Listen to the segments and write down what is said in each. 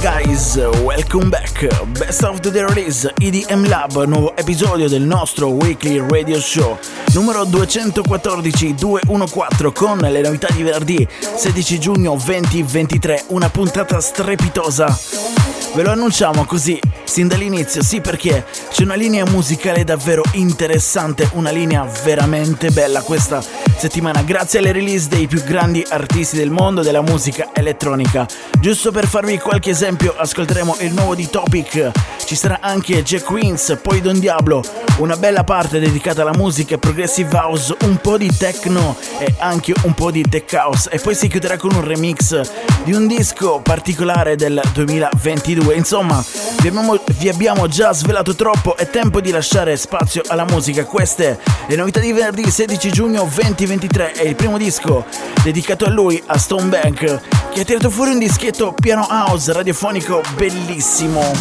guys, welcome back. Best of the Release EDM Lab, nuovo episodio del nostro weekly radio show numero 214 214 con le novità di venerdì 16 giugno 2023, una puntata strepitosa. Ve lo annunciamo così, sin dall'inizio, sì perché c'è una linea musicale davvero interessante, una linea veramente bella questa settimana, grazie alle release dei più grandi artisti del mondo della musica elettronica. Giusto per farvi qualche esempio, ascolteremo il nuovo di Topic, ci sarà anche Jack Queens, poi Don Diablo, una bella parte dedicata alla musica progressive house, un po' di techno e anche un po' di tech house e poi si chiuderà con un remix di un disco particolare del 2022. Insomma, vi abbiamo, vi abbiamo già svelato troppo, è tempo di lasciare spazio alla musica. Queste le novità di venerdì 16 giugno 2023 è il primo disco dedicato a lui, a Stone Bank, che ha tirato fuori un dischetto piano house radiofonico bellissimo.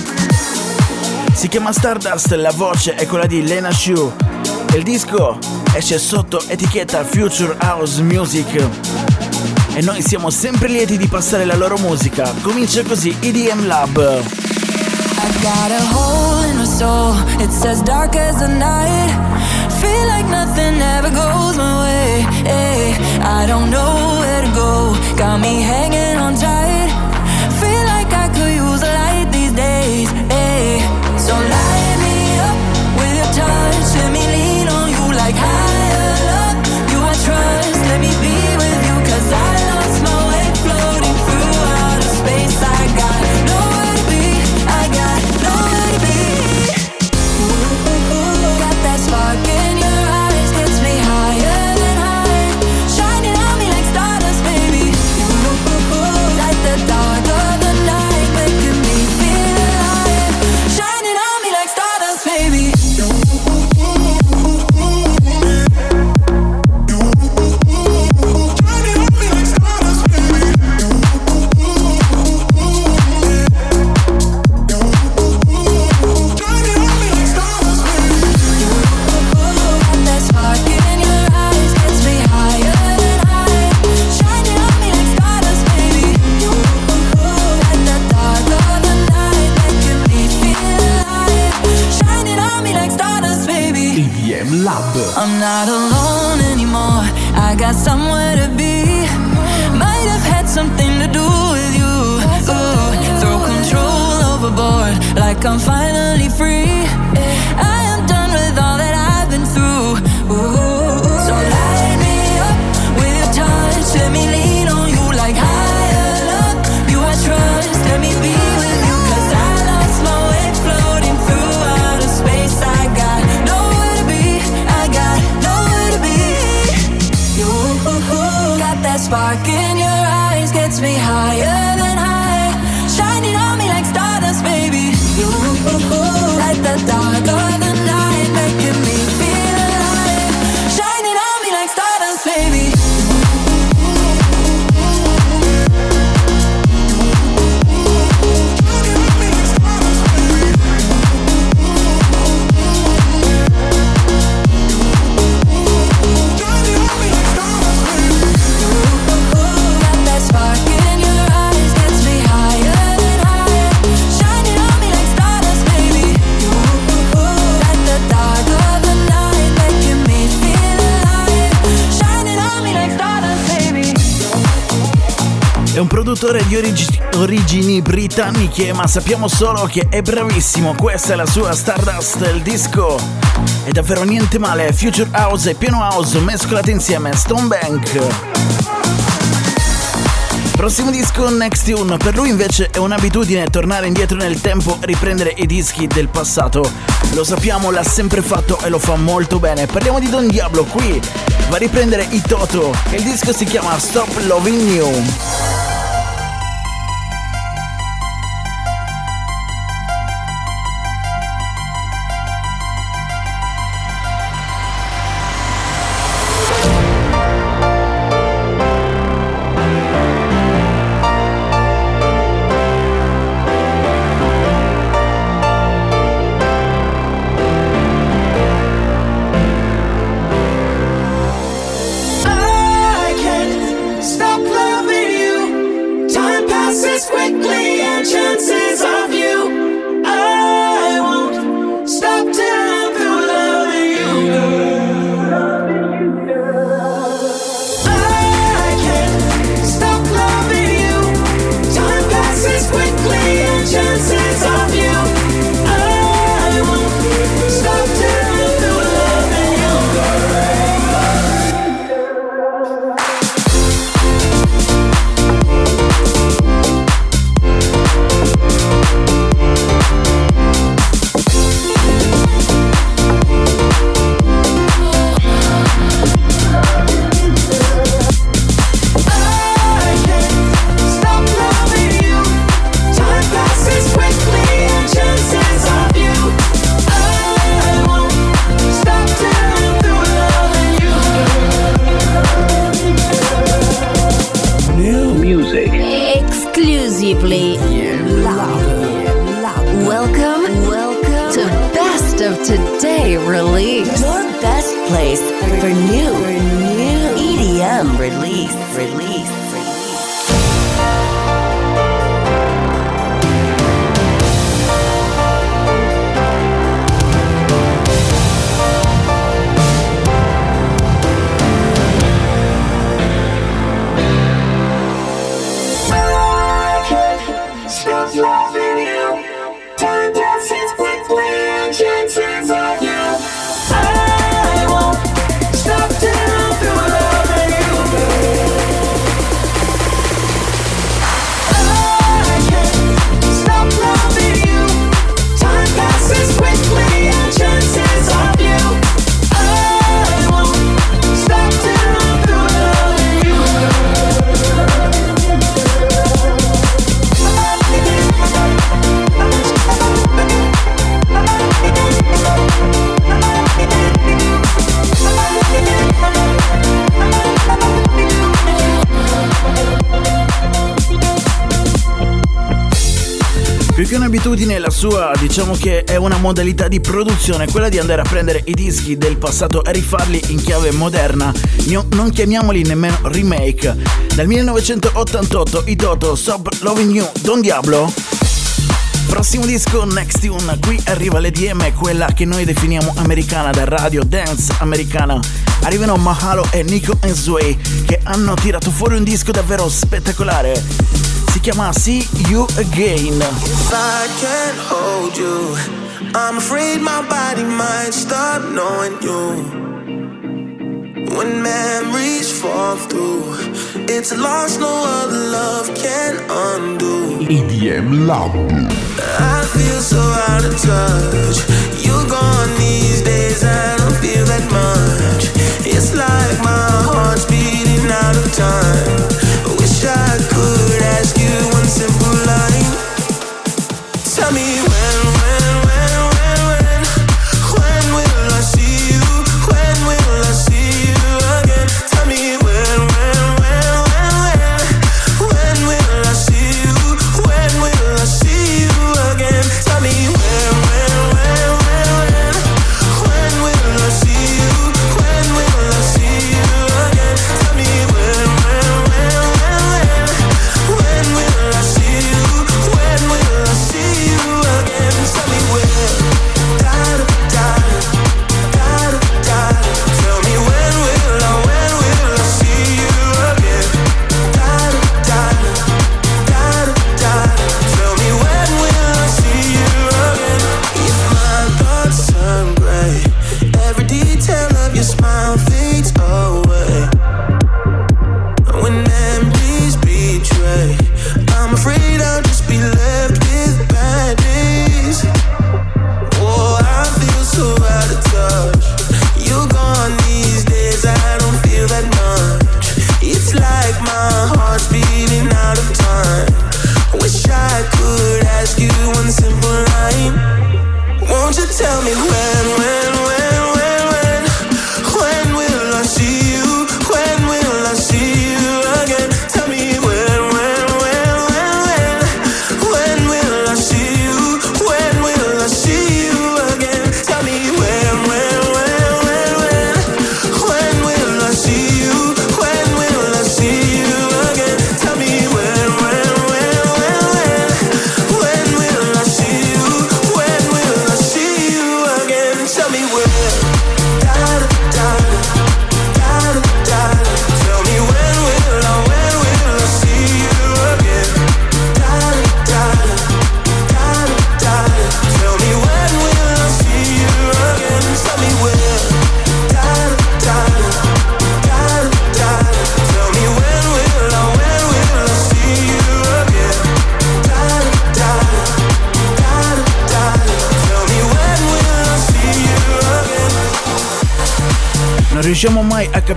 Si chiama Stardust, la voce è quella di Lena Shu. Il disco esce sotto etichetta Future House Music. E noi siamo sempre lieti di passare la loro musica. Comincia così EDM Lab. I got a hole in my soul, it's as dark as the night. Feel like nothing ever goes my way. eh. I don't know where to go, got me hanging Produttore di origi- origini britanniche, ma sappiamo solo che è bravissimo. Questa è la sua Stardust, il disco. È davvero niente male. Future House e Piano House mescolati insieme. Stone Bank. Prossimo disco Next Tune, per lui invece è un'abitudine tornare indietro nel tempo e riprendere i dischi del passato. Lo sappiamo, l'ha sempre fatto e lo fa molto bene. Parliamo di Don Diablo qui, va a riprendere i Toto e il disco si chiama Stop Loving You. Diciamo che è una modalità di produzione, quella di andare a prendere i dischi del passato e rifarli in chiave moderna, non chiamiamoli nemmeno remake. Nel 1988 i Toto Stop Loving You, Don Diablo. Prossimo disco, Next Tune, qui arriva l'EDM, quella che noi definiamo americana da radio dance americana. Arrivano Mahalo e Nico Sway che hanno tirato fuori un disco davvero spettacolare si chiama See You Again. If I can't hold you, I'm afraid my body might stop knowing you. When memories fall through, it's a loss no other love can undo. EDM Lab. I feel so out of touch. You're gone these days, I don't feel that much. It's like my heart's beating out of time. Wish I could ask you one simple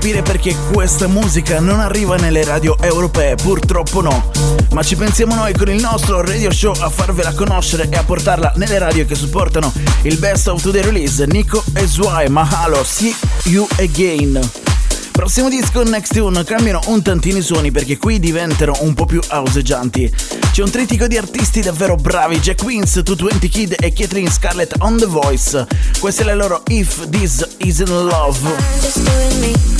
capire perché questa musica non arriva nelle radio europee, purtroppo no. Ma ci pensiamo noi con il nostro radio show a farvela conoscere e a portarla nelle radio che supportano il best of the release. Nico e Swai, Mahalo, see you again. Prossimo disco Next Tune cambiano un tantino i suoni perché qui diventano un po' più houseggianti. C'è un trittico di artisti davvero bravi, Jack Queens, 220 Kid e Catherine Scarlett on The Voice. Questa è la loro If This Isn't Love.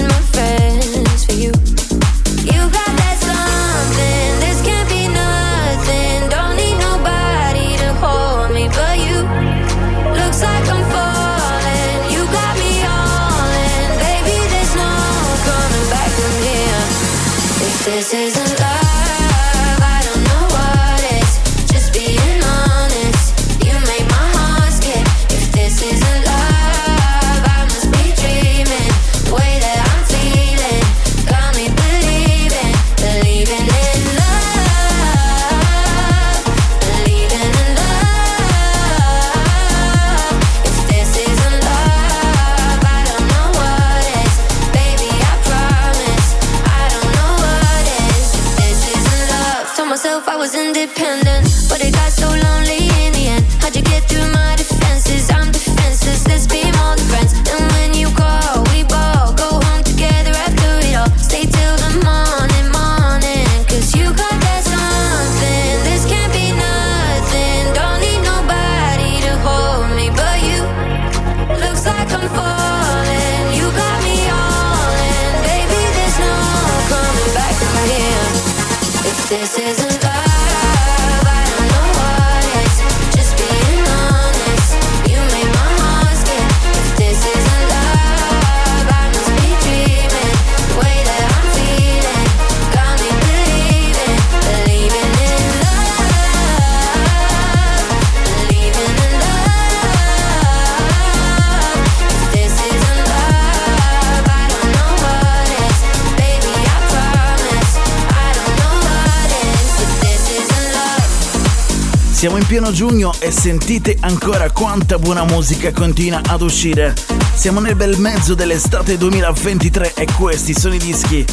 pieno giugno e sentite ancora quanta buona musica continua ad uscire. Siamo nel bel mezzo dell'estate 2023 e questi sono i dischi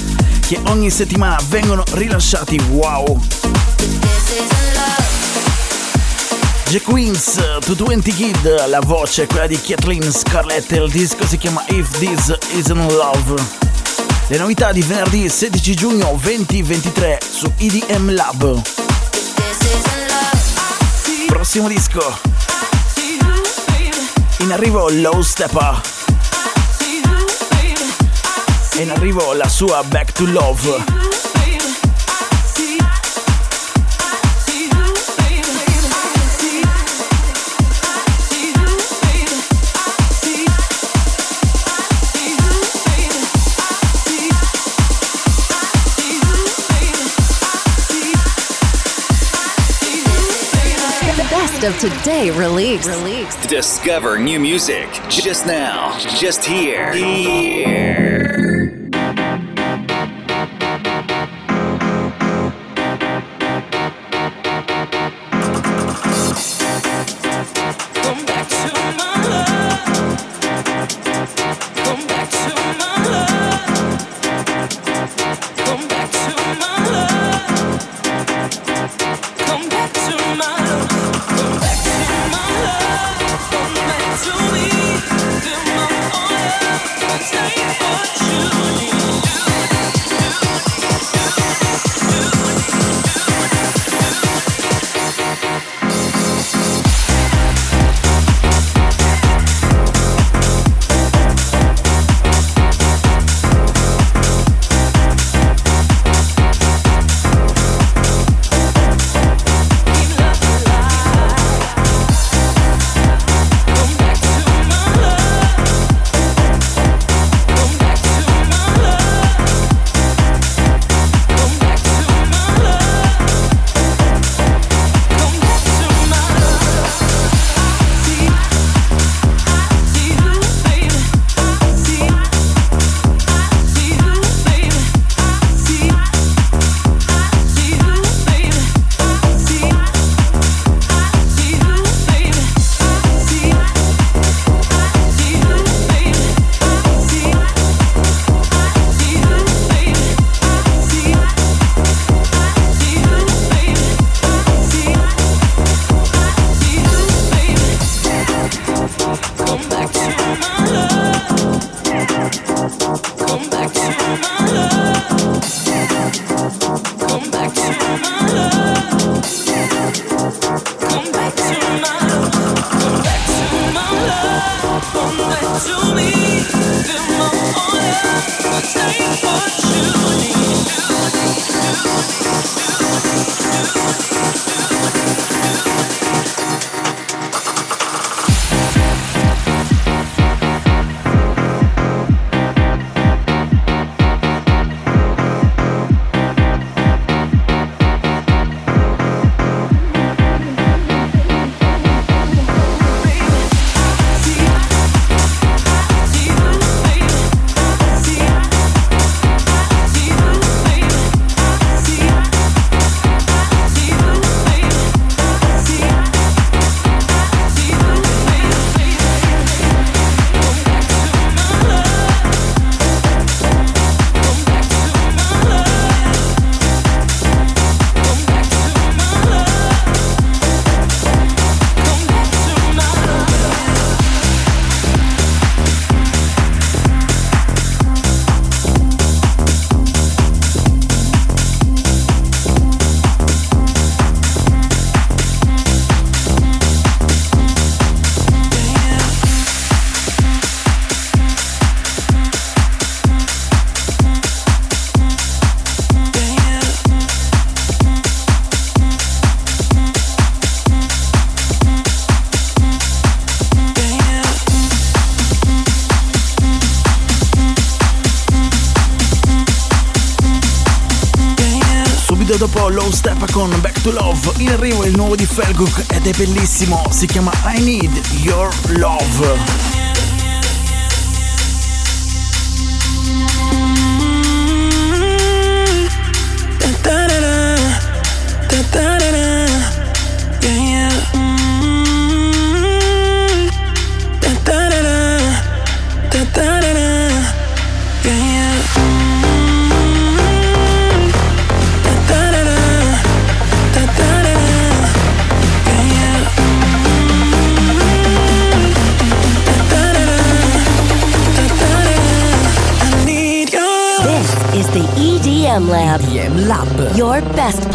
che ogni settimana vengono rilasciati. Wow! The Queens, 220 Kid, la voce è quella di Kathleen Scarlett il disco si chiama If This Isn't Love. Le novità di venerdì 16 giugno 2023 su EDM Lab. Prossimo disco. In arrivo Low Stepper. In arrivo la sua Back to Love. Of today release. release. Discover new music just now, just here. Here. To Love. In arrivo il nuovo di Felguk ed è bellissimo, si chiama I Need Your Love.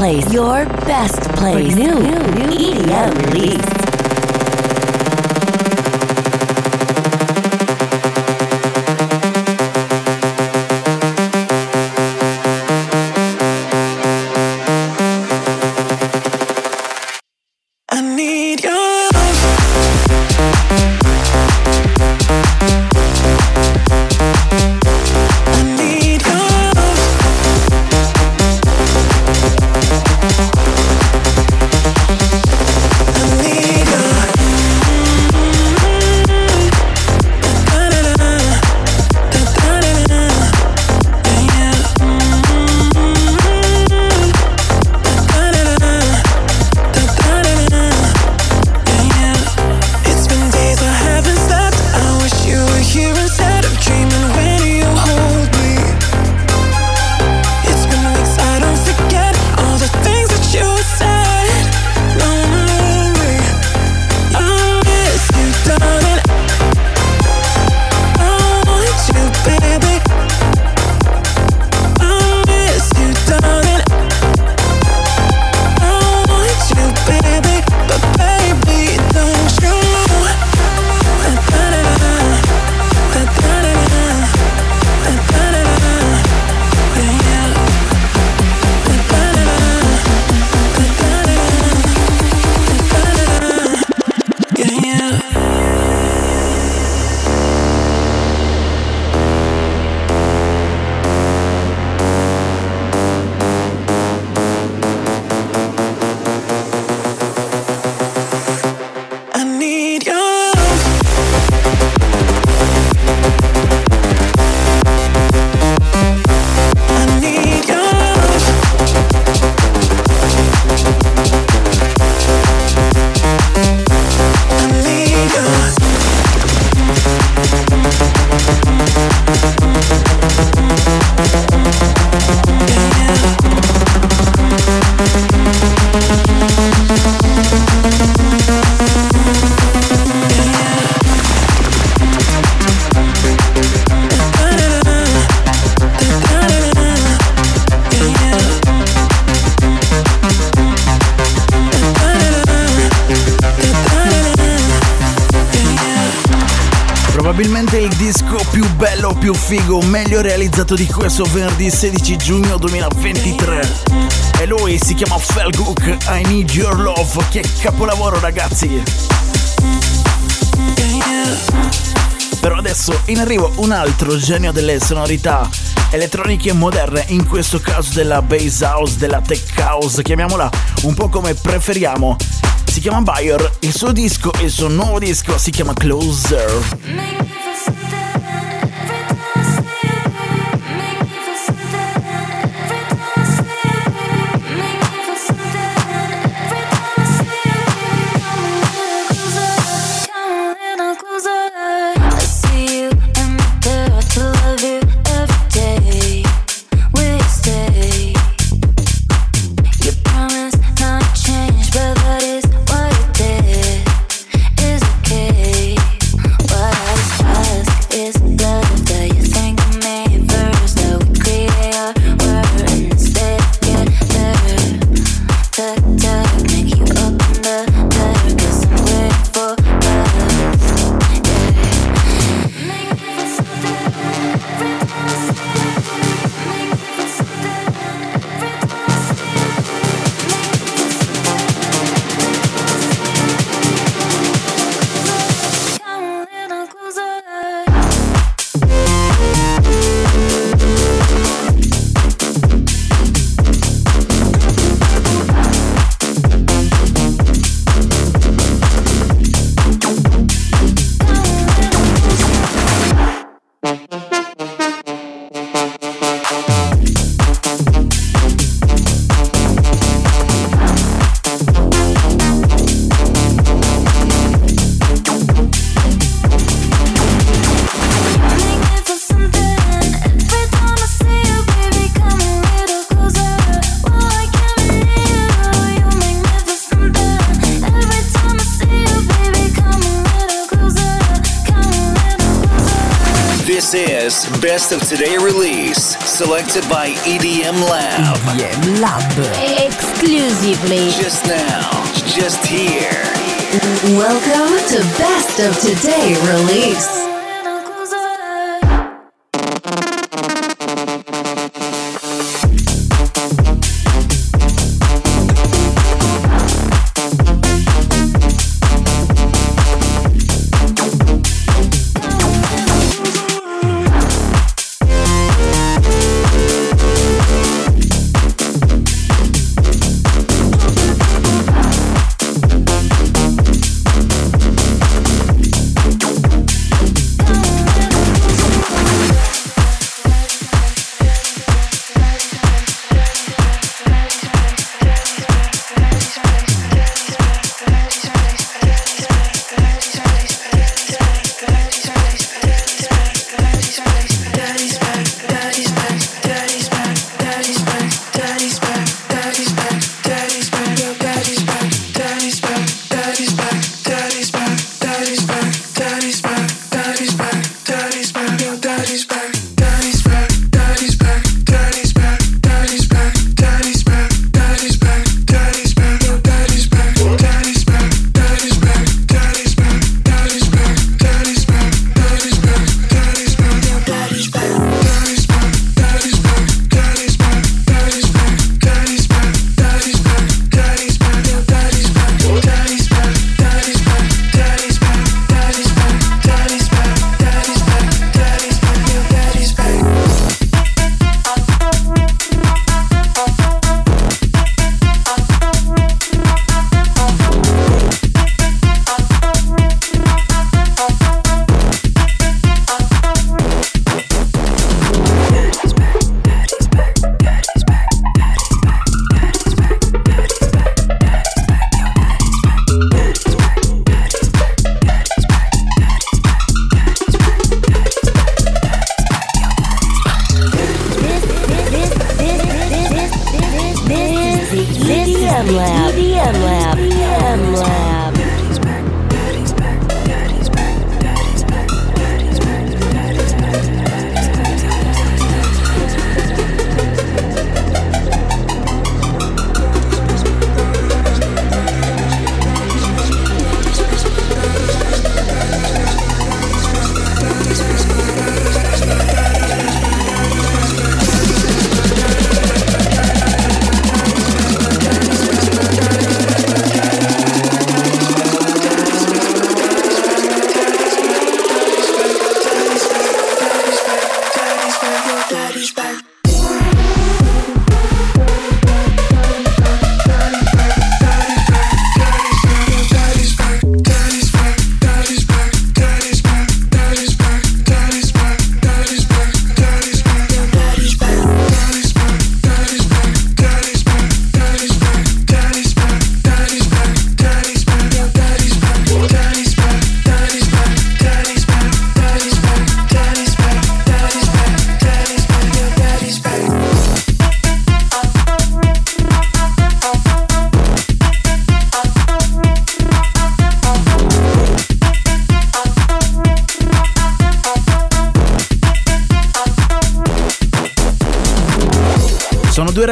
Place. Your best place. For new, new, new EDM release. Meglio realizzato di questo venerdì 16 giugno 2023. E lui si chiama Felguk, I Need Your Love, che capolavoro ragazzi! Però adesso in arrivo un altro genio delle sonorità elettroniche moderne, in questo caso della bass house, della tech house, chiamiamola un po' come preferiamo. Si chiama Bayer, il suo disco, il suo nuovo disco si chiama Closer. Best of today release, selected by EDM Lab. EDM Lab. Exclusively. Just now, just here. Welcome to Best of Today release.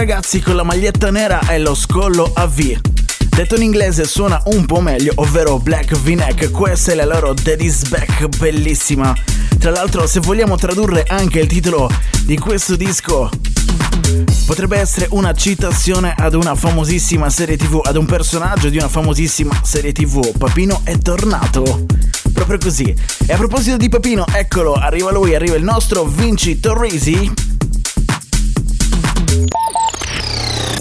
Ragazzi con la maglietta nera e lo scollo a V. Detto in inglese suona un po' meglio, ovvero Black V-Neck, questa è la loro Daddy's Back, bellissima. Tra l'altro, se vogliamo tradurre anche il titolo di questo disco, potrebbe essere una citazione ad una famosissima serie tv, ad un personaggio di una famosissima serie tv. Papino è tornato. Proprio così. E a proposito di Papino, eccolo, arriva lui, arriva il nostro Vinci Torrisi.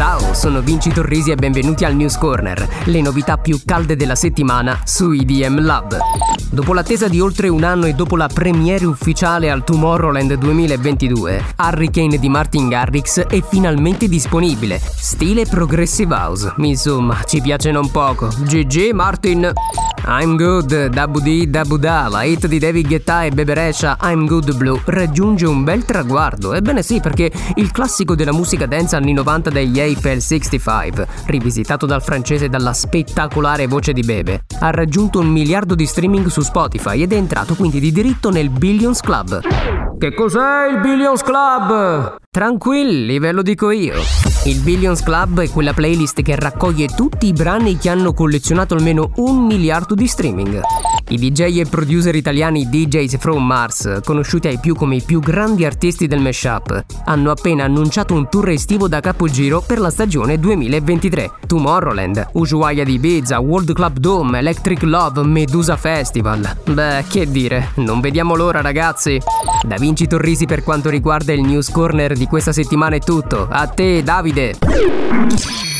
Ciao, sono Vinci Torrisi e benvenuti al News Corner, le novità più calde della settimana su IDM Lab. Dopo l'attesa di oltre un anno e dopo la premiere ufficiale al Tomorrowland 2022, Hurricane di Martin Garrix è finalmente disponibile. Stile Progressive House, insomma, ci piace non poco. GG Martin! I'm Good, Dabu Di Dabu Da, la hit di David Guetta e Bebe Resha, I'm Good Blue, raggiunge un bel traguardo. Ebbene sì, perché il classico della musica dance anni 90 degli Eiffel 65, rivisitato dal francese dalla spettacolare voce di Bebe, ha raggiunto un miliardo di streaming su Spotify ed è entrato quindi di diritto nel Billions Club. Che cos'è il Billions Club? Tranquilli, ve lo dico io. Il Billions Club è quella playlist che raccoglie tutti i brani che hanno collezionato almeno un miliardo di streaming. I DJ e producer italiani DJs From Mars, conosciuti ai più come i più grandi artisti del mashup, hanno appena annunciato un tour estivo da capogiro per la stagione 2023. Tomorrowland, Ushuaia di Ibiza, World Club Dome, Electric Love, Medusa Festival. Beh, che dire, non vediamo l'ora ragazzi. Da Vinci Torrisi per quanto riguarda il News Corner di questa settimana è tutto. A te Davide!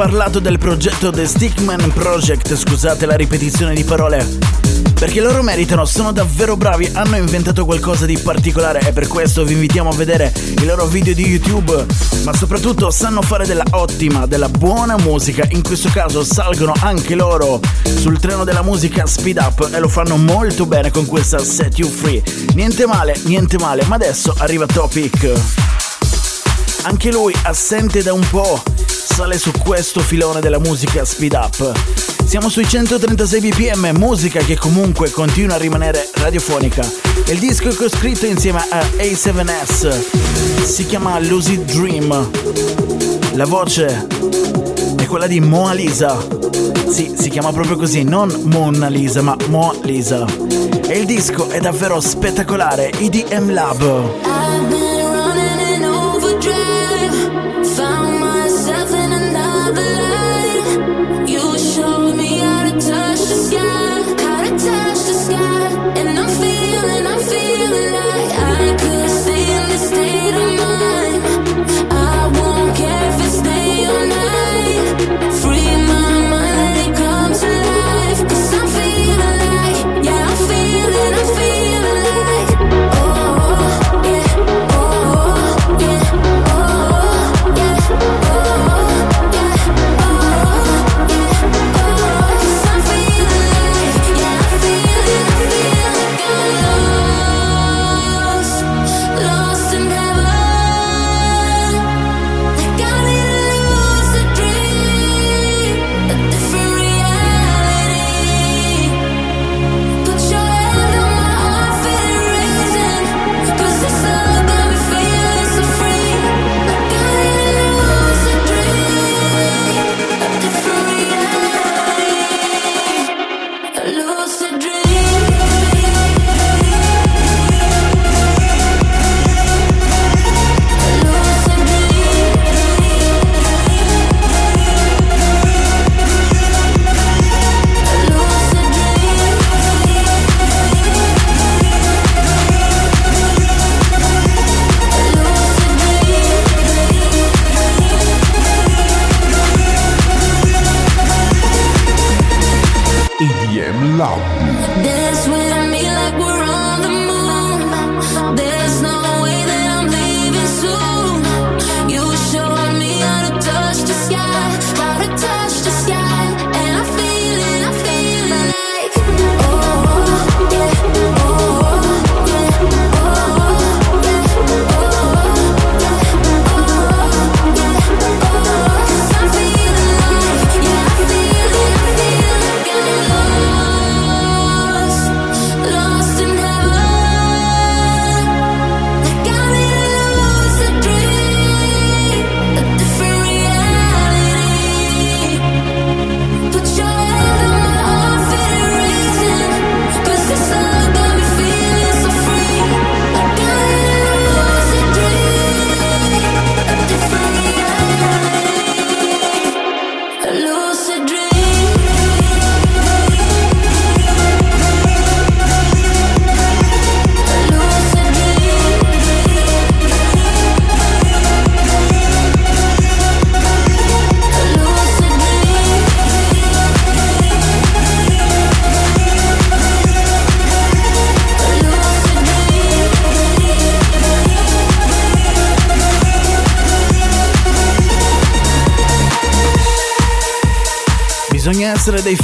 Parlato del progetto The Stickman Project, scusate la ripetizione di parole, perché loro meritano, sono davvero bravi, hanno inventato qualcosa di particolare e per questo vi invitiamo a vedere i loro video di YouTube, ma soprattutto sanno fare della ottima, della buona musica, in questo caso salgono anche loro sul treno della musica Speed Up e lo fanno molto bene con questa Set You Free. Niente male, niente male, ma adesso arriva Topic. Anche lui assente da un po', sale su questo filone della musica speed up. Siamo sui 136 bpm, musica che comunque continua a rimanere radiofonica. Il disco che ho scritto insieme a A7S si chiama Lucid Dream. La voce è quella di Moa Lisa. Sì, si chiama proprio così, non Mona Lisa, ma Moa Lisa. E il disco è davvero spettacolare, EDM Lab.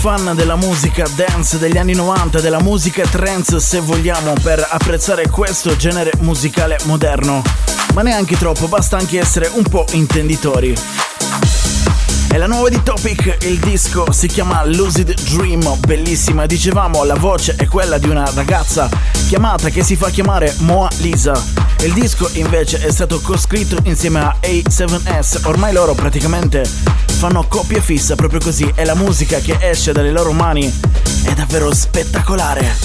Fan della musica dance degli anni 90, della musica trance se vogliamo, per apprezzare questo genere musicale moderno. Ma neanche troppo, basta anche essere un po' intenditori. È la nuova di Topic, il disco si chiama Lucid Dream, bellissima, dicevamo la voce è quella di una ragazza chiamata che si fa chiamare Moa Lisa. Il disco invece è stato coscritto insieme a A7S, ormai loro praticamente fanno coppia fissa proprio così e la musica che esce dalle loro mani è davvero spettacolare.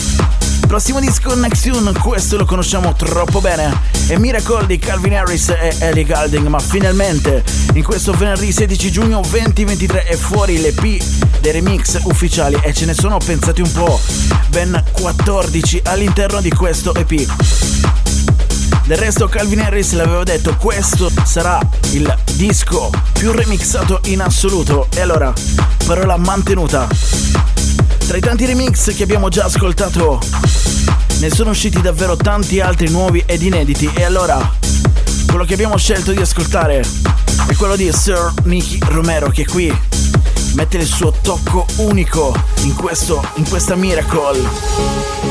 Prossimo disco Next Tune, questo lo conosciamo troppo bene. È Miracle di Calvin Harris e Ellie Goulding, ma finalmente in questo venerdì 16 giugno 2023 è fuori l'EP dei remix ufficiali e ce ne sono pensati un po', ben 14 all'interno di questo EP. Del resto Calvin Harris l'aveva detto, questo sarà il disco più remixato in assoluto. E allora, parola mantenuta. Tra i tanti remix che abbiamo già ascoltato, ne sono usciti davvero tanti altri nuovi ed inediti. E allora, quello che abbiamo scelto di ascoltare è quello di Sir Nicky Romero che qui mette il suo tocco unico in, questo, in questa Miracle.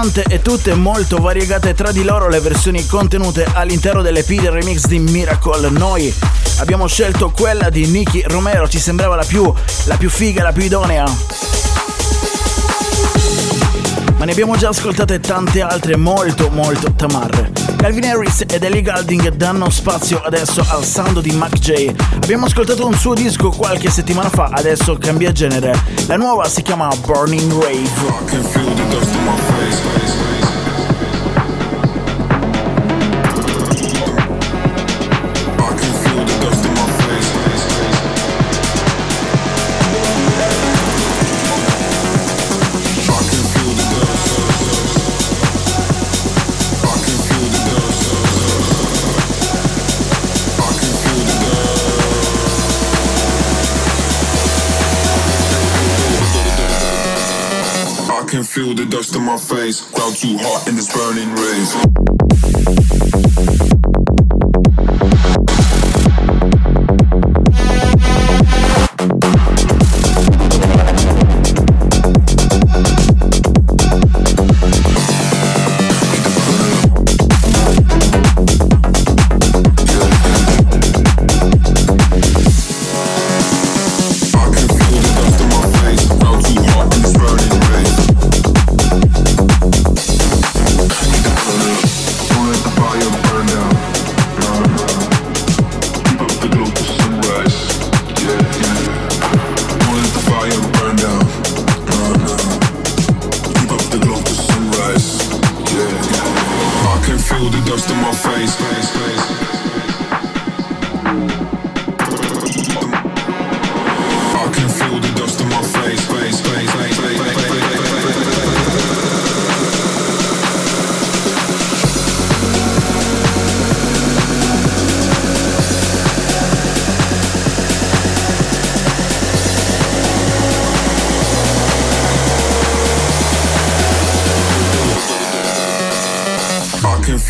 Tante e tutte molto variegate tra di loro le versioni contenute all'interno dell'EP del remix di Miracle. Noi abbiamo scelto quella di Nicky Romero, ci sembrava la più, la più figa, la più idonea. Ma ne abbiamo già ascoltate tante altre molto molto tamarre. Calvin Harris ed Ellie Goulding danno spazio adesso al sound di Mac J. Abbiamo ascoltato un suo disco qualche settimana fa, adesso cambia genere. La nuova si chiama Burning Rave. My face. Ground too hot in this burning rave.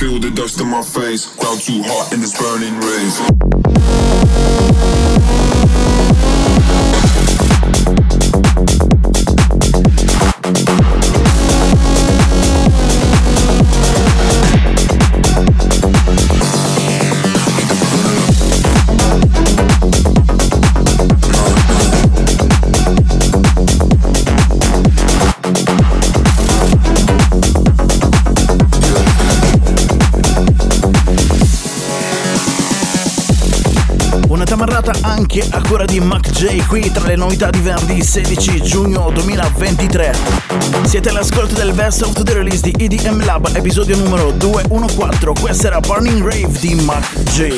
Feel the dust in my face. Ground too hot in this burning rave. Qui tra le novità di venerdì 16 giugno 2023. Siete all'ascolto del Best of the Release di EDM Lab, episodio numero 214. Questa era Burning Rave di Mac J.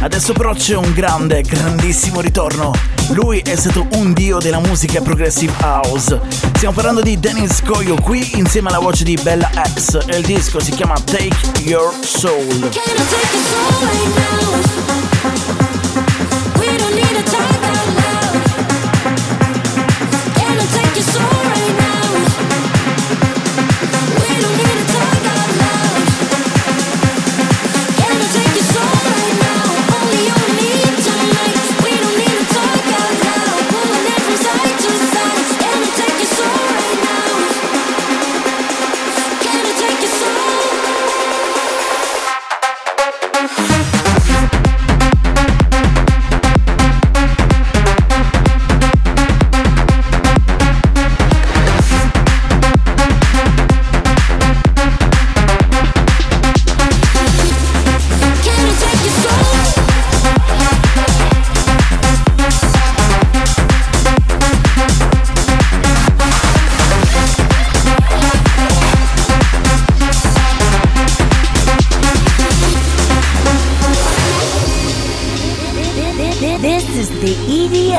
Adesso però c'è un grande, grandissimo ritorno. Lui è stato un dio della musica progressive house. Stiamo parlando di Dennis Coyo qui insieme alla voce di Bella X e il disco si chiama Take Your Soul.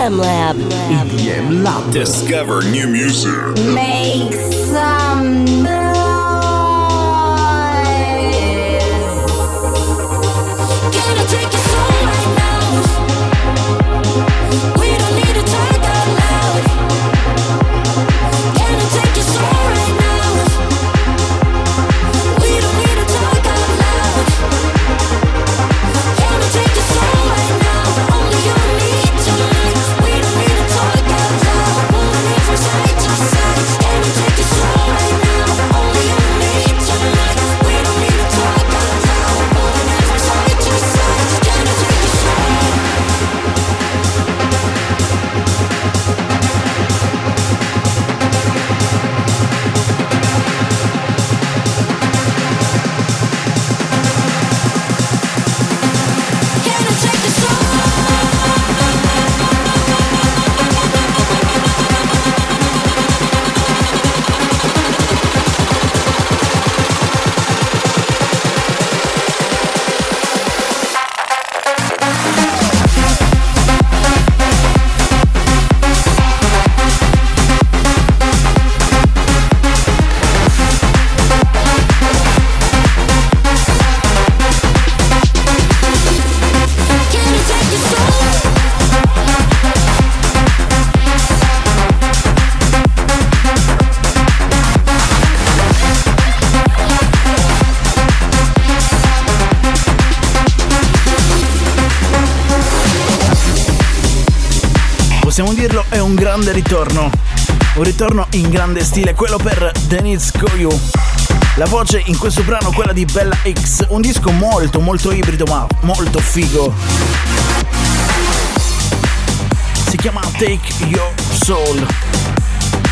EDM Lab. EDM Lab. Discover new music. Make some possiamo dirlo, è un grande ritorno. Un ritorno in grande stile, quello per Denise Koyu. La voce in questo brano, quella di Bella X, un disco molto molto ibrido ma molto figo. Si chiama Take Your Soul,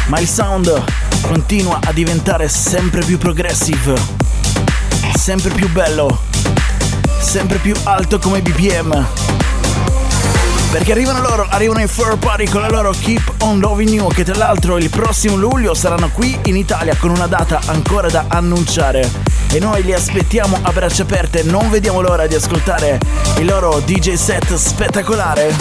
ma il sound continua a diventare sempre più progressive, sempre più bello, sempre più alto come BPM. Perché arrivano loro, arrivano i Fur Party con la loro Keep on Loving You che tra l'altro il prossimo luglio saranno qui in Italia con una data ancora da annunciare. E noi li aspettiamo a braccia aperte, non vediamo l'ora di ascoltare il loro DJ set spettacolare.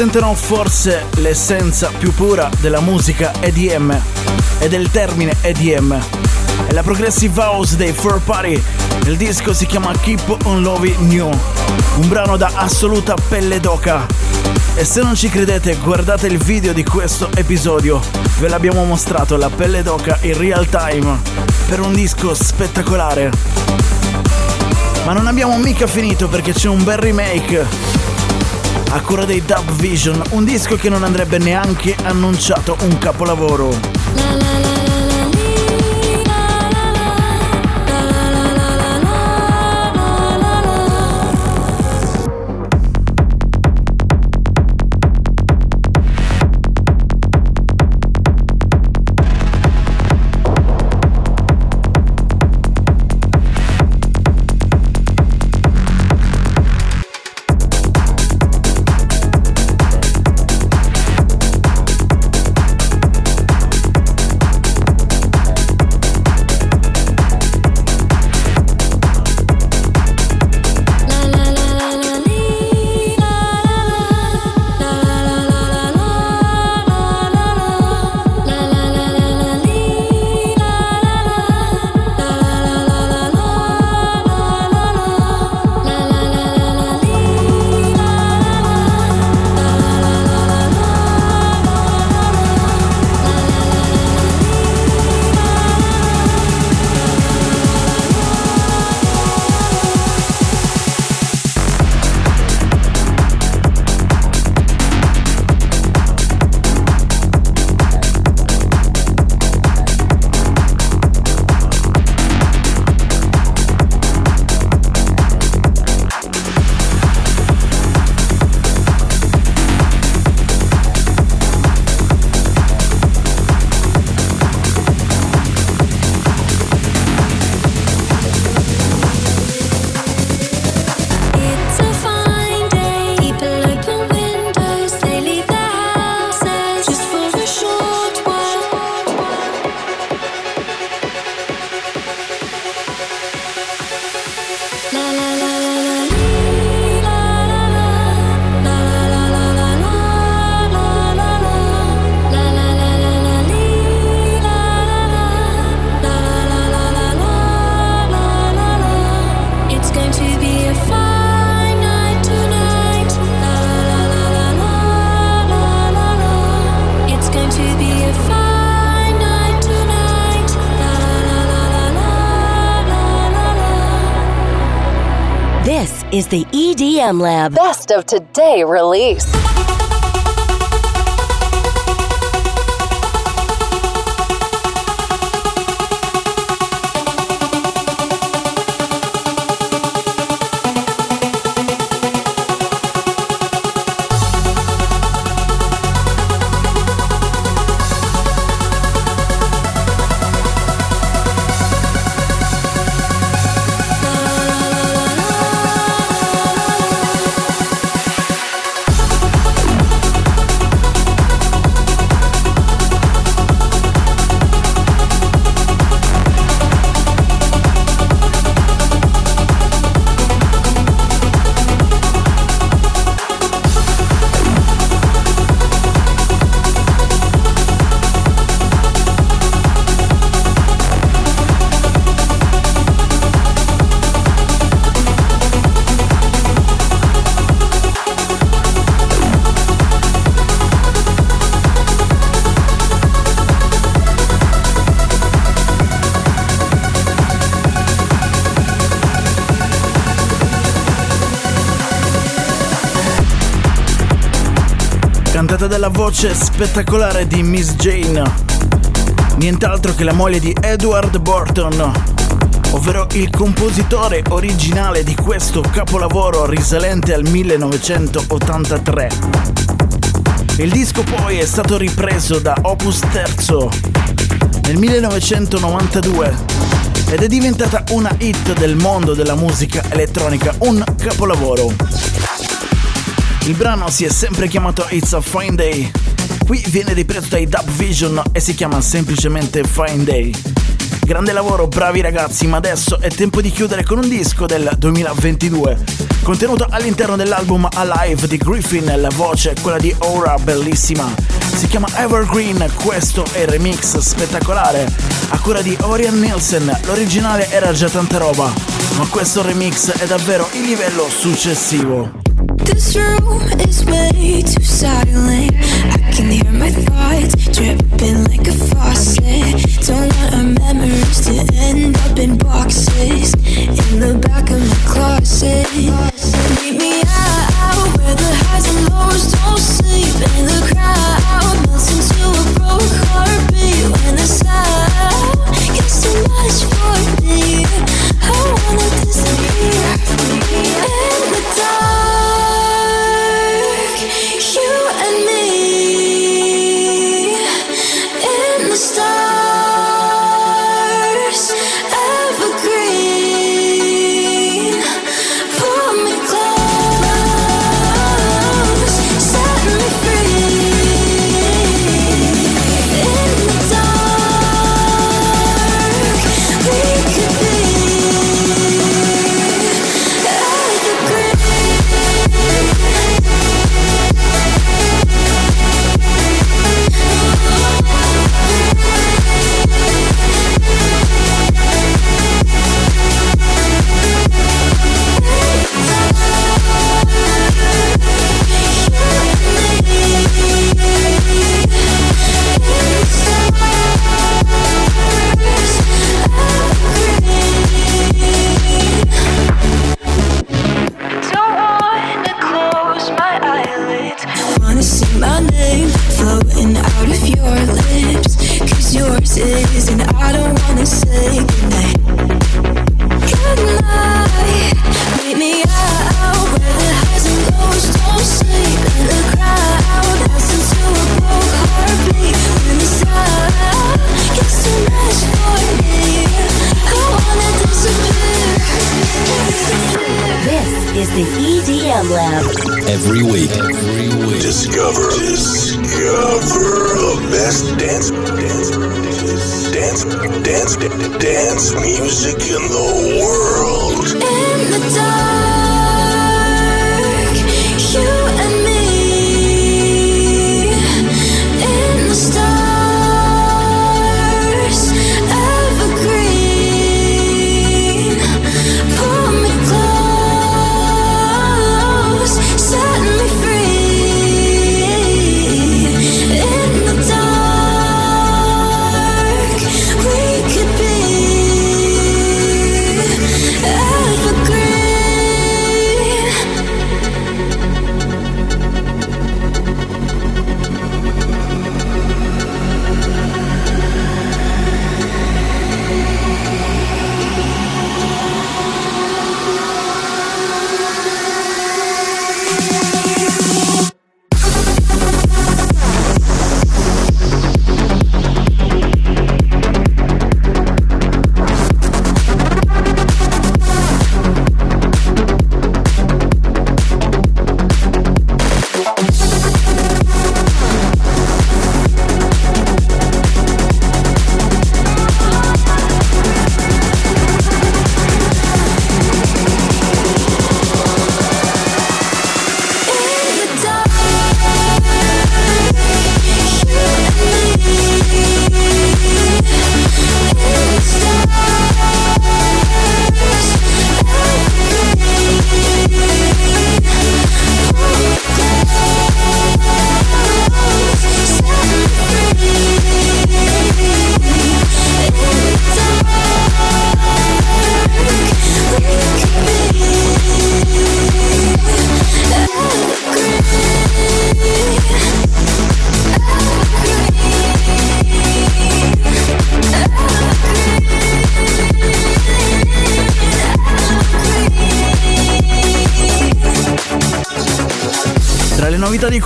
Rappresentano forse l'essenza più pura della musica EDM e del termine EDM. È la Progressive House dei Fur Party. Il disco si chiama Keep on Loving You, un brano da assoluta pelle d'oca. E se non ci credete, guardate il video di questo episodio. Ve l'abbiamo mostrato la pelle d'oca in real time per un disco spettacolare. Ma non abbiamo mica finito perché c'è un bel remake a cura dei Dub Vision, un disco che non andrebbe neanche annunciato un capolavoro. Is the EDM Lab Best of Today release. Dalla voce spettacolare di Miss Jane, nient'altro che la moglie di Edward Burton, ovvero il compositore originale di questo capolavoro risalente al 1983. Il disco poi è stato ripreso da Opus Terzo nel 1992 ed è diventata una hit del mondo della musica elettronica, un capolavoro. Il brano si è sempre chiamato It's a Fine Day. Qui viene ripreso dai Dub Vision e si chiama semplicemente Fine Day. grande lavoro, bravi ragazzi, ma adesso è tempo di chiudere con un disco del 2022. Contenuto all'interno dell'album Alive di Griffin, la voce è quella di Aura, bellissima. Si chiama Evergreen, questo è il remix spettacolare. A cura di Orion Nielsen, l'originale era già tanta roba, ma questo remix è davvero il livello successivo. This room is way too silent. I can hear my thoughts dripping like a faucet. Don't want our memories to end up in boxes in the back of my closet. Meet me out where the highs and lows don't sleep, and the crowd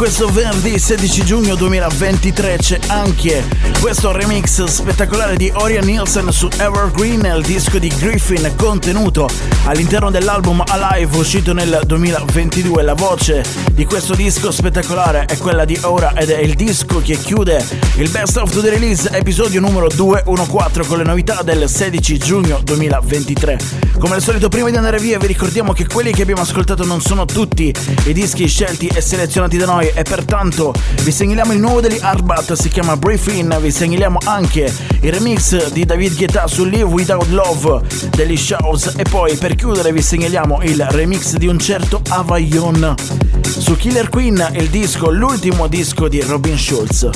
questo venerdì 16 giugno 2023 c'è anche questo remix spettacolare di Orion Nielsen su Evergreen, il disco di Griffin contenuto all'interno dell'album Alive uscito nel 2022. La voce di questo disco spettacolare è quella di Ora ed è il disco che chiude il Best of the Release episodio numero 214 con le novità del 16 giugno 2023. Come al solito prima di andare via vi ricordiamo che quelli che abbiamo ascoltato non sono tutti i dischi scelti e selezionati da noi. E pertanto vi segnaliamo il nuovo degli Arbat, si chiama Brief In, vi segnaliamo anche il remix di David Guetta su Live Without Love degli Shows e poi per chiudere vi segnaliamo il remix di un certo Avaion su Killer Queen, il disco, l'ultimo disco di Robin Schulz.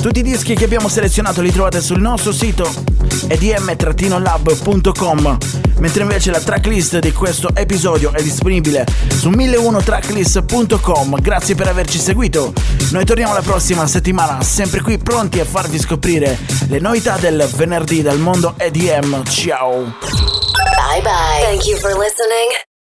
Tutti i dischi che abbiamo selezionato li trovate sul nostro sito edm-lab.com mentre invece la tracklist di questo episodio è disponibile su 1001tracklist.com. Grazie per averci seguito. Noi torniamo la prossima settimana, sempre qui pronti a farvi scoprire le novità del venerdì dal mondo EDM. Ciao. Bye bye. Thank you for listening.